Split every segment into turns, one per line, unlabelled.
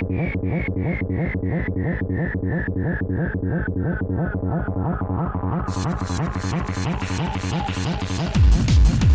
Thank you.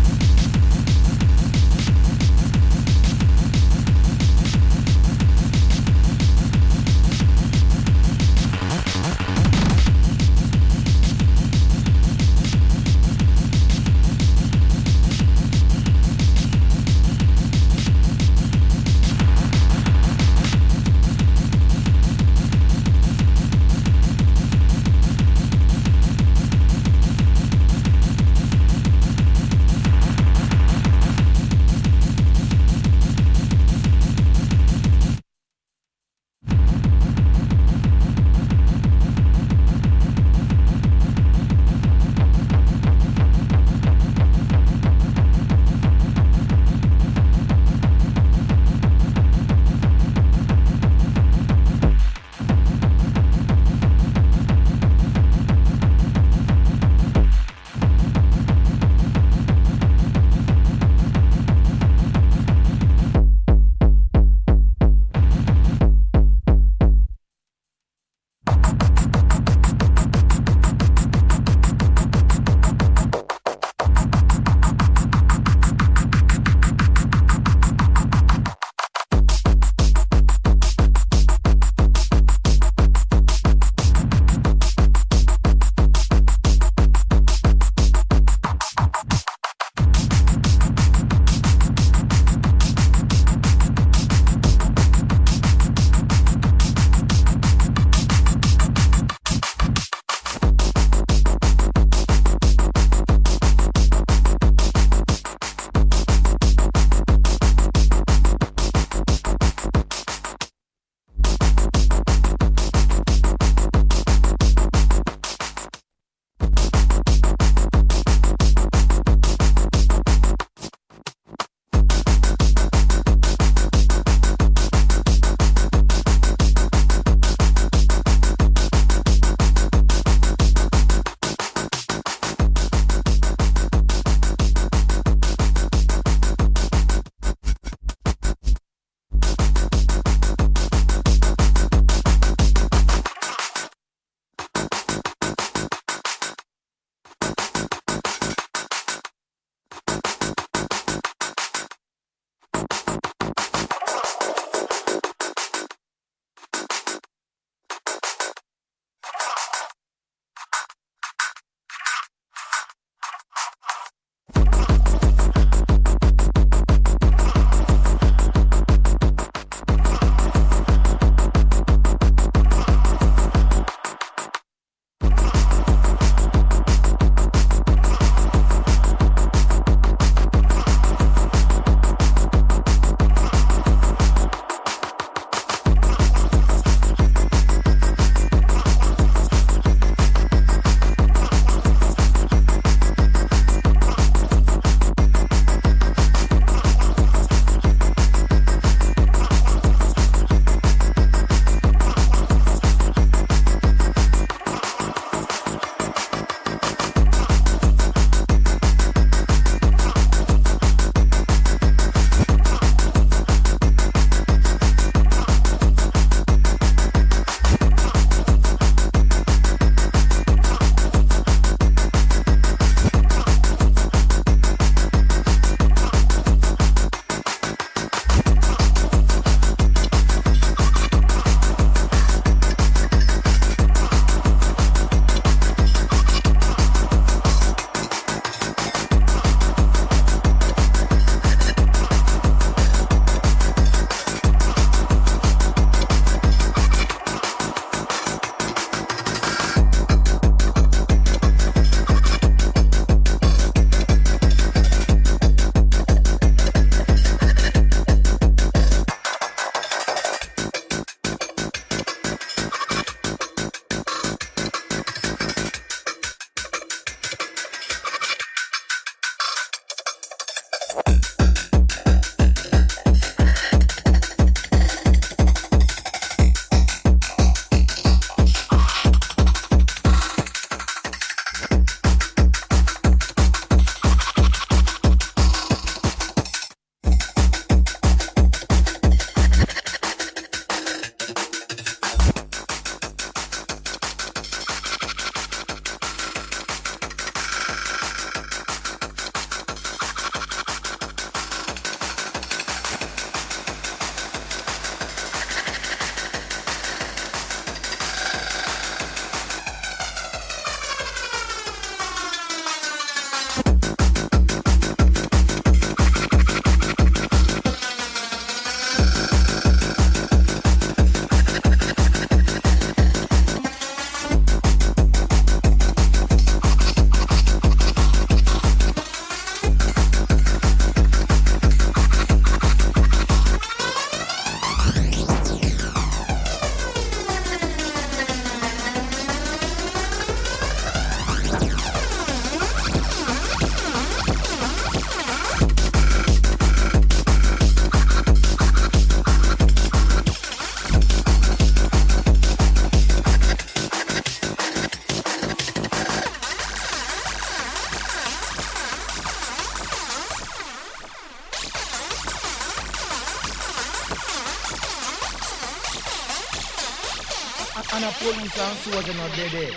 Soldier not dead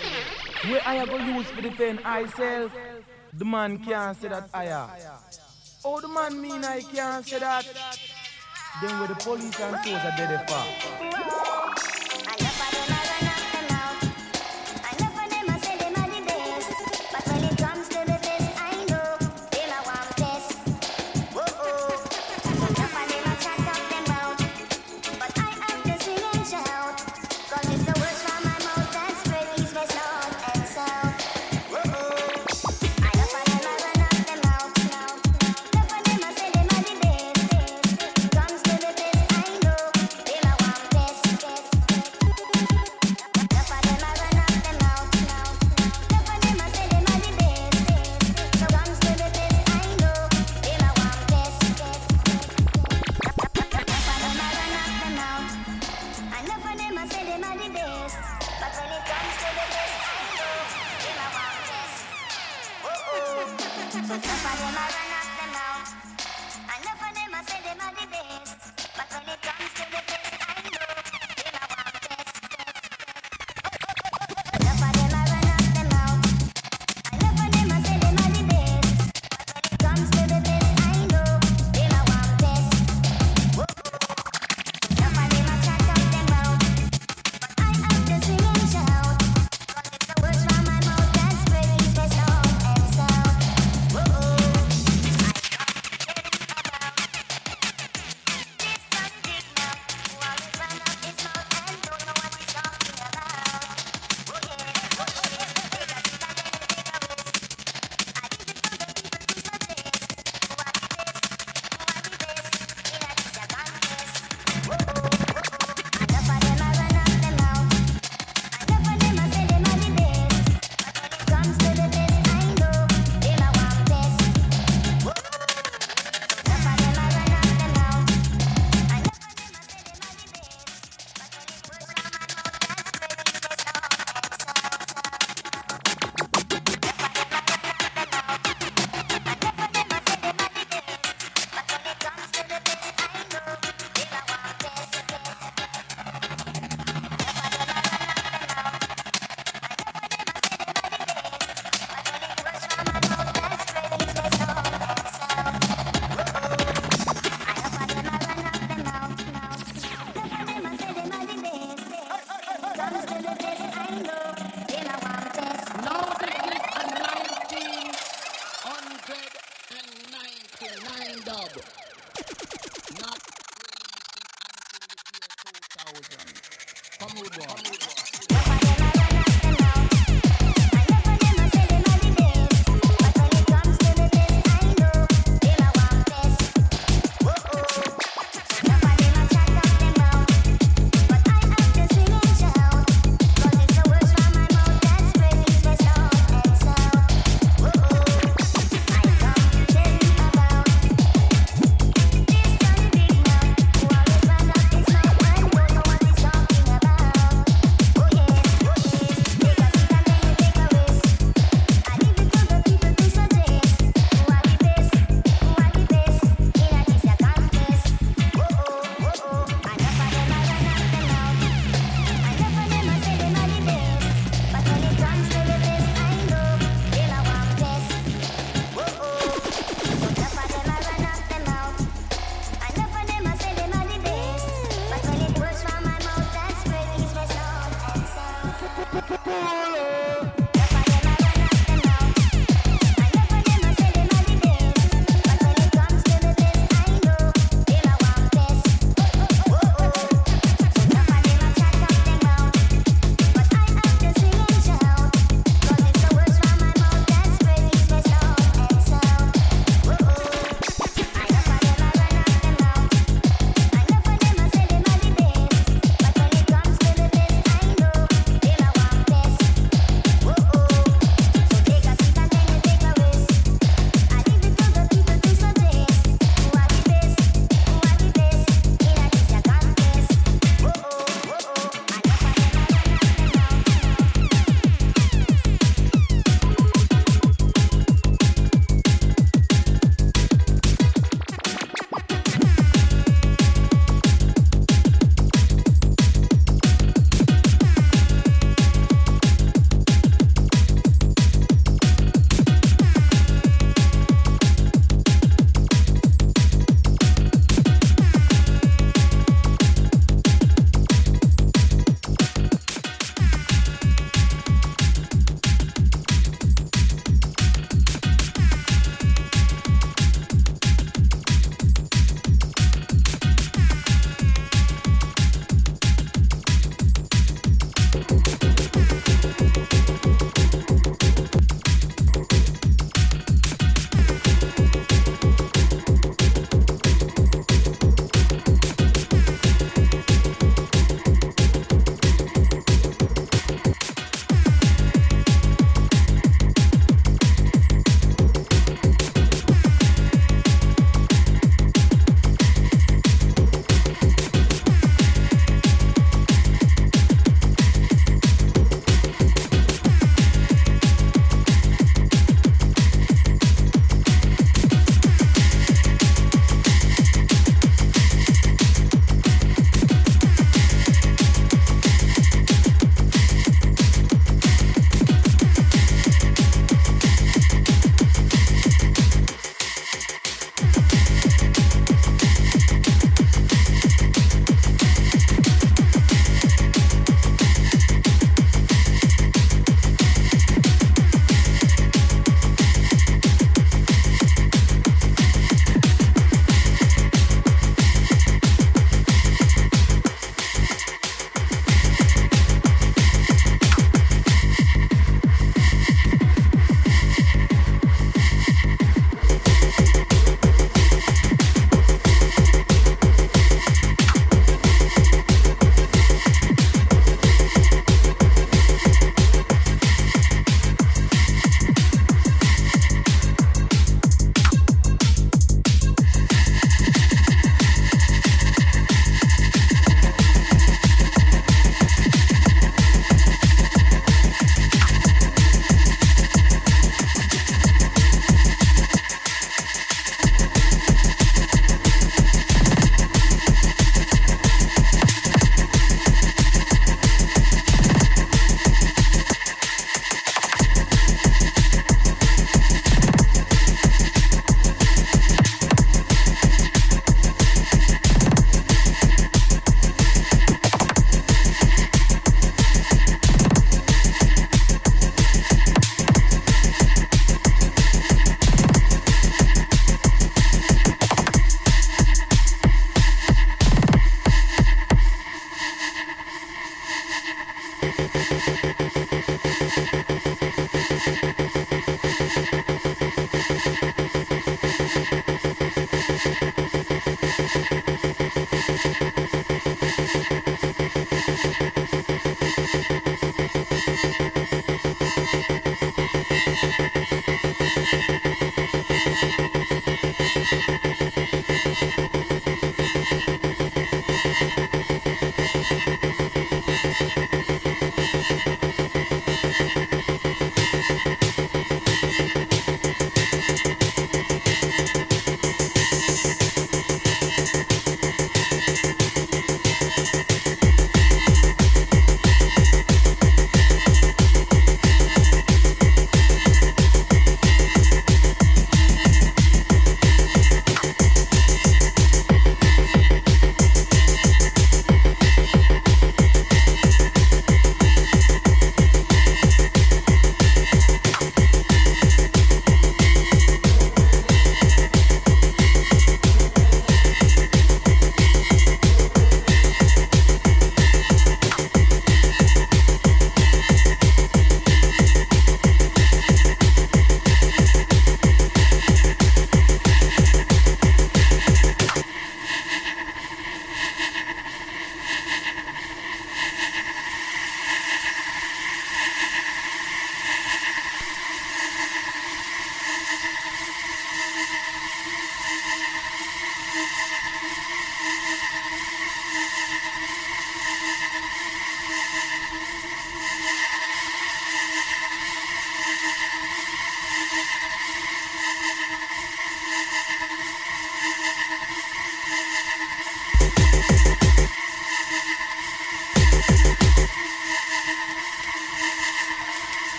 Where I go use for defend myself? The man can't say that I Oh, the man mean I can't say that? Then where the police and soldier dead for?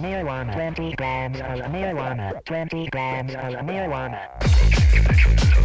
Marijuana, 20 grams of marijuana, 20 grams of marijuana.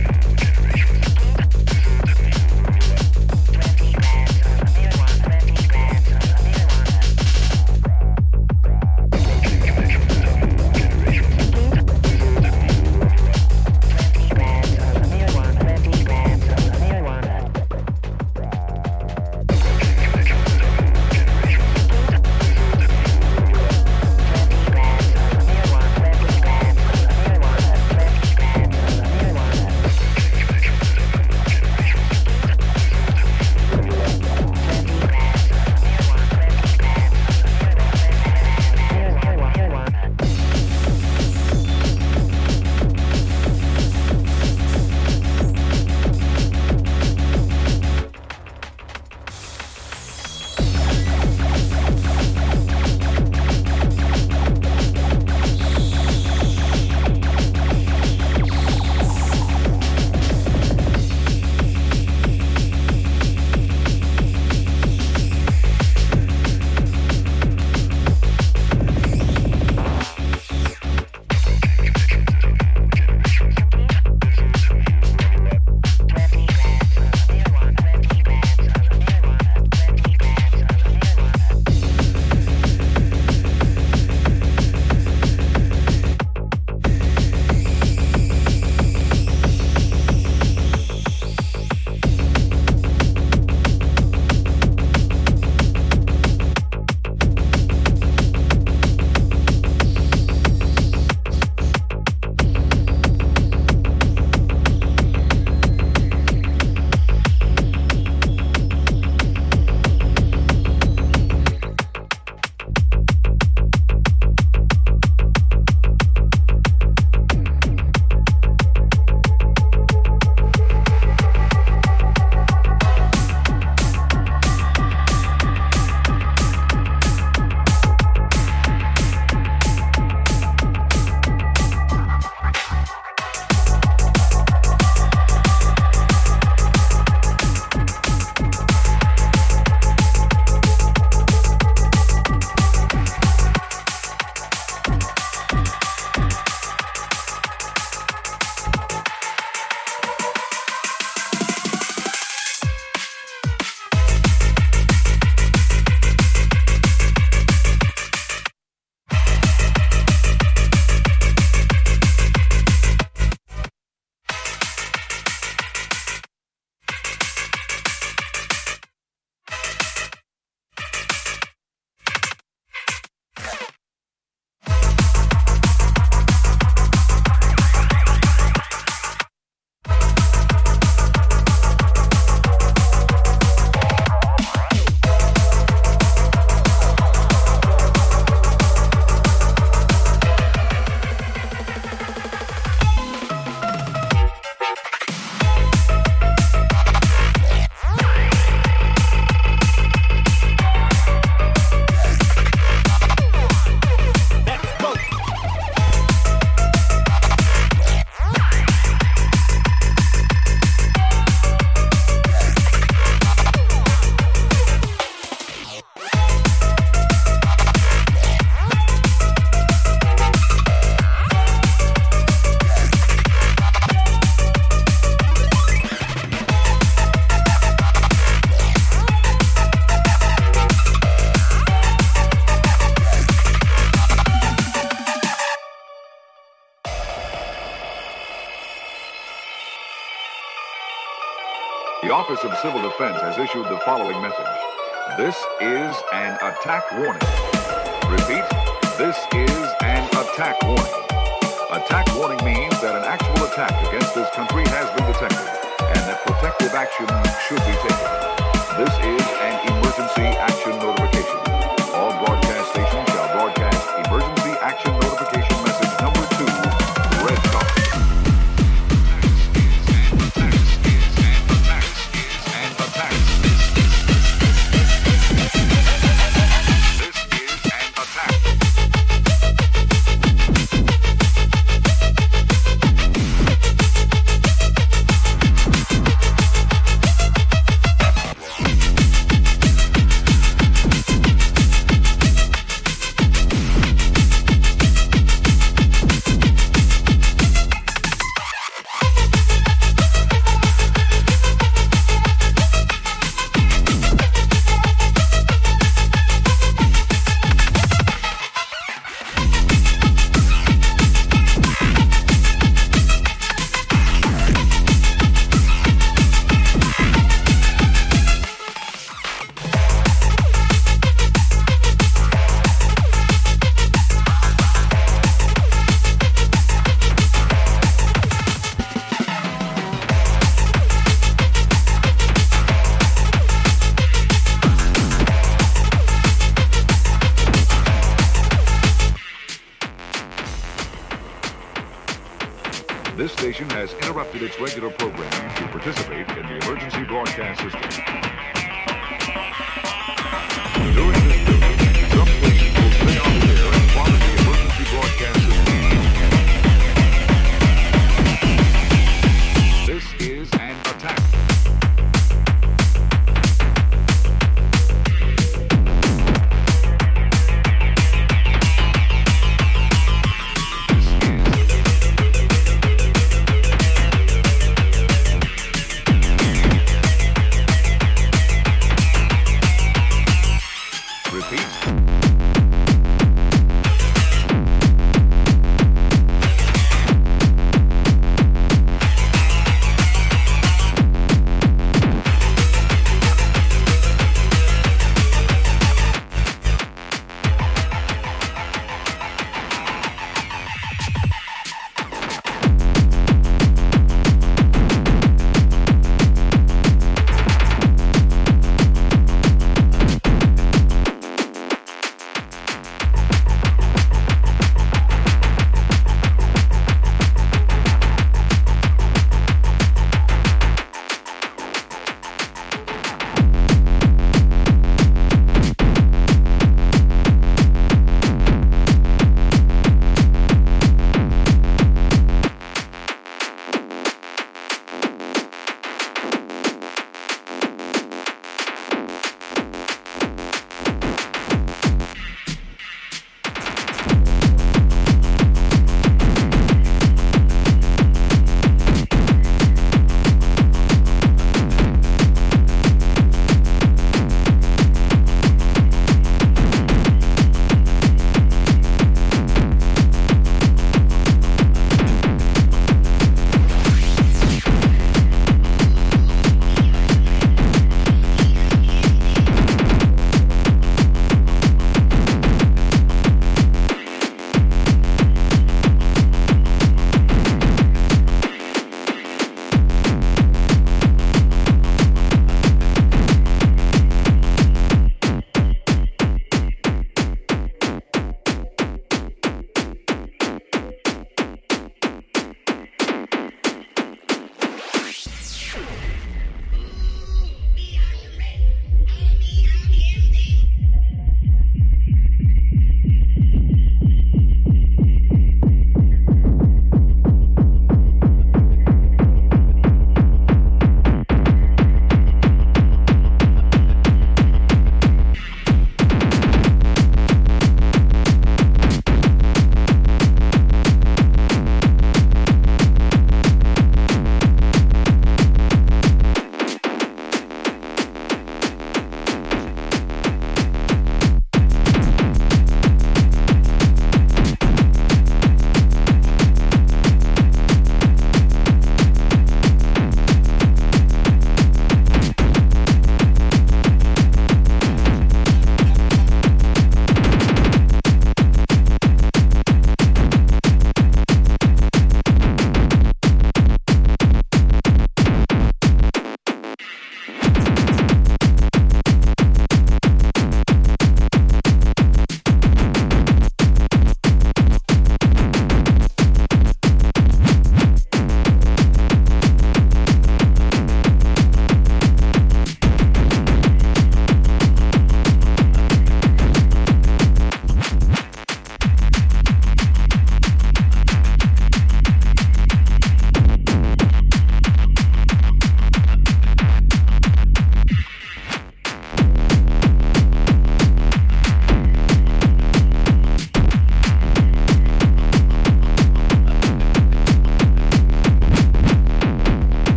Civil Defense has issued the following message. This is an attack warning. Repeat, this is an attack warning. Attack warning means that an actual attack against this country has been detected and that protective action should be taken. This is an emergency action notification.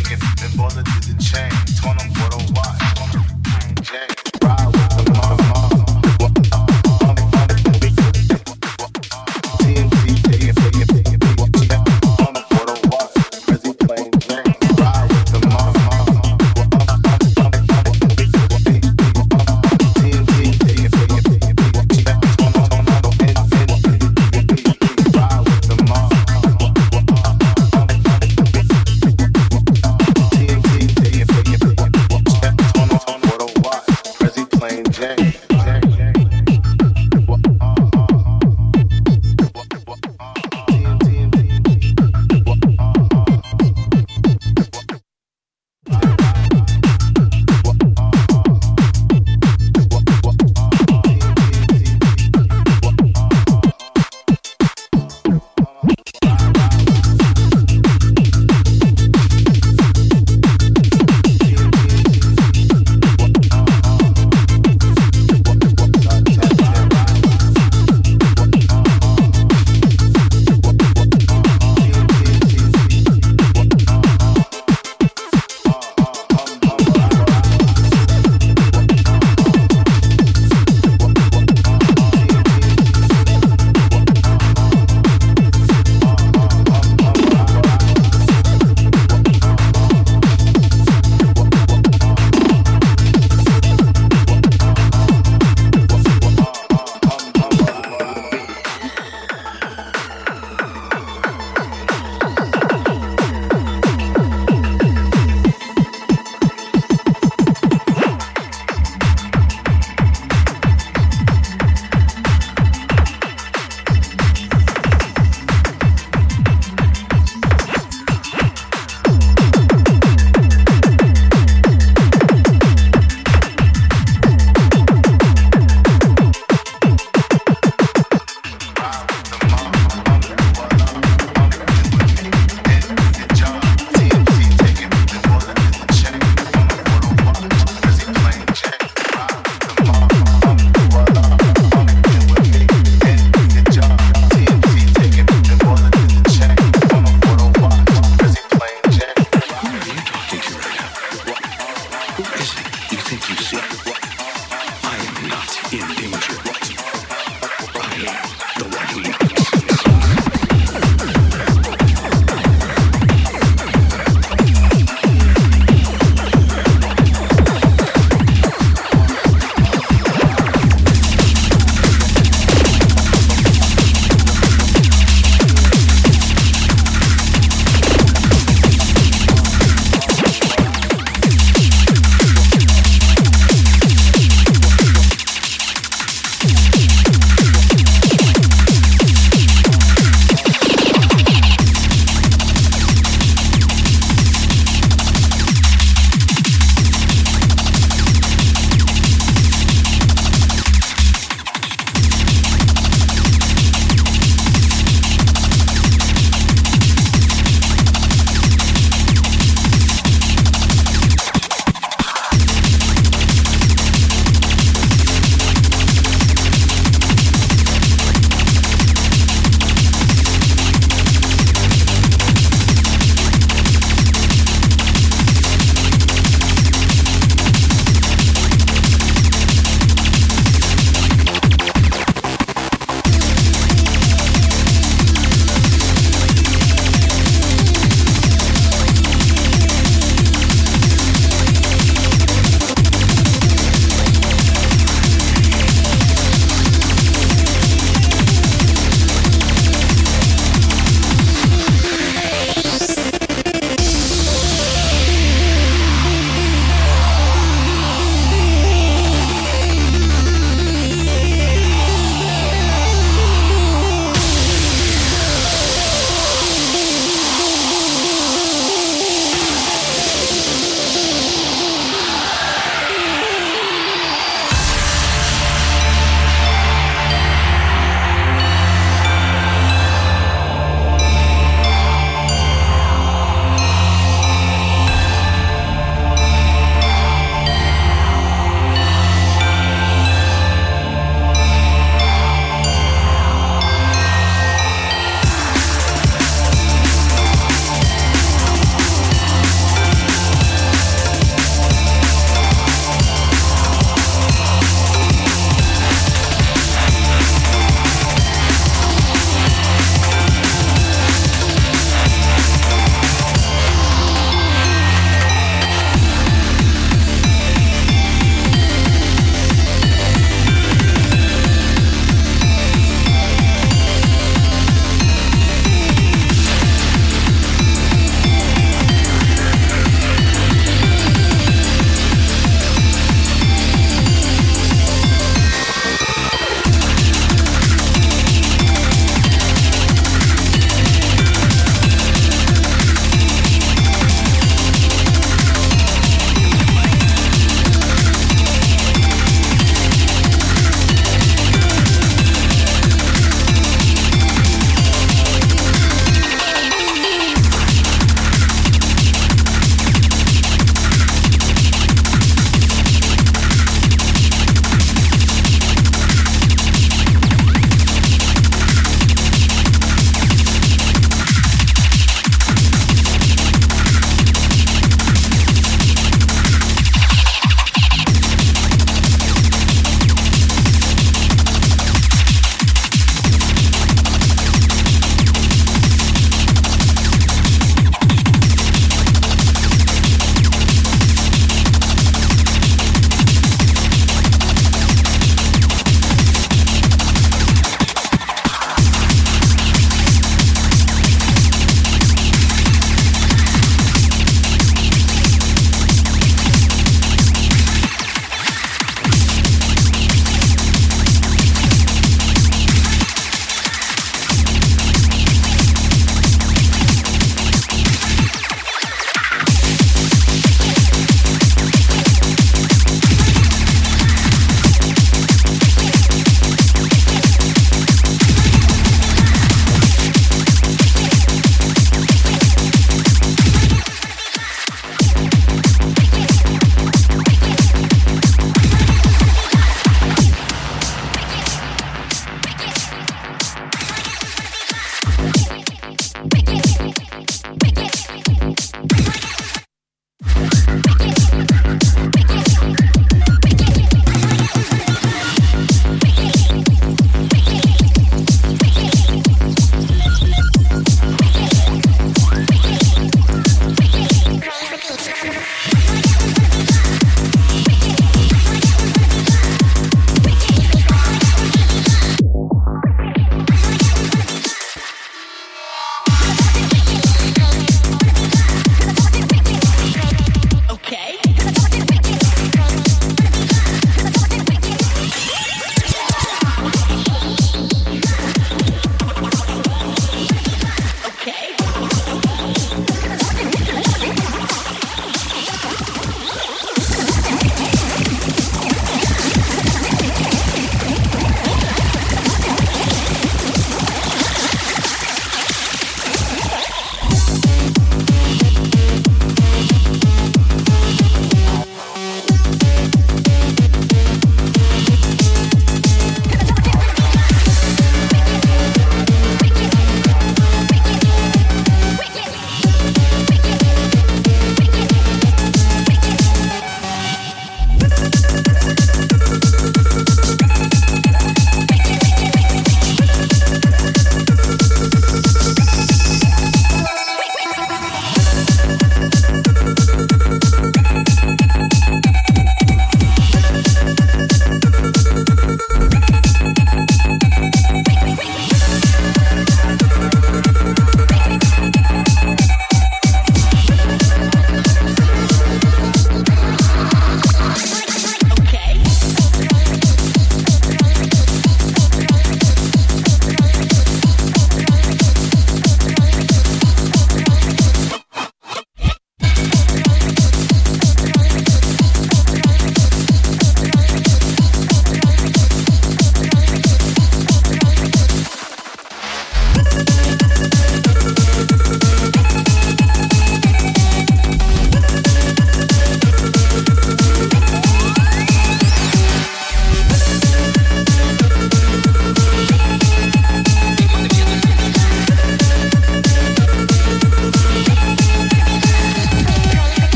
Nigga, been bullets didn't change. Torn them for the watch.